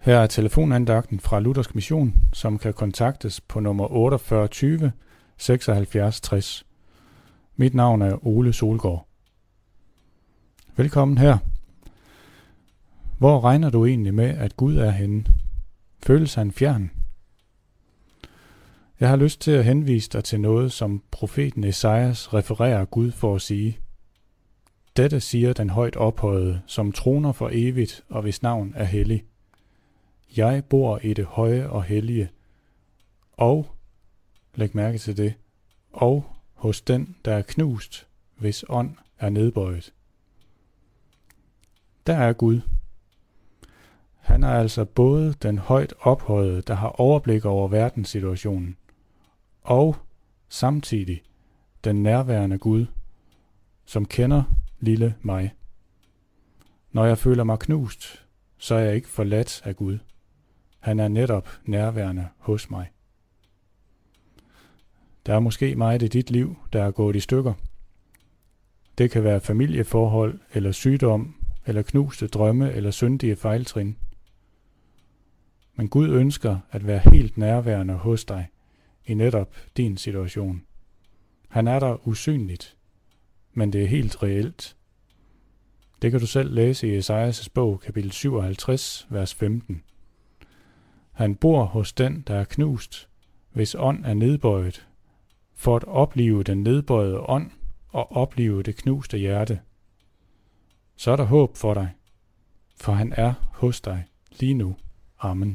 Her er telefonandagten fra Luthersk Mission, som kan kontaktes på nummer 4820 76 60. Mit navn er Ole Solgaard. Velkommen her. Hvor regner du egentlig med, at Gud er henne? Føles han fjern? Jeg har lyst til at henvise dig til noget, som profeten Esajas refererer Gud for at sige. Dette siger den højt ophøjede, som troner for evigt og hvis navn er hellig. Jeg bor i det høje og hellige, og, læg mærke til det, og hos den, der er knust, hvis ånd er nedbøjet. Der er Gud. Han er altså både den højt ophøjede, der har overblik over verdenssituationen, og samtidig den nærværende Gud, som kender lille mig. Når jeg føler mig knust, så er jeg ikke forladt af Gud. Han er netop nærværende hos mig. Der er måske meget i dit liv, der er gået i stykker. Det kan være familieforhold, eller sygdom, eller knuste drømme, eller syndige fejltrin. Men Gud ønsker at være helt nærværende hos dig i netop din situation. Han er der usynligt, men det er helt reelt. Det kan du selv læse i Esajas bog, kapitel 57, vers 15. Han bor hos den, der er knust, hvis ånd er nedbøjet, for at opleve den nedbøjede ånd og opleve det knuste hjerte. Så er der håb for dig, for han er hos dig lige nu. Amen.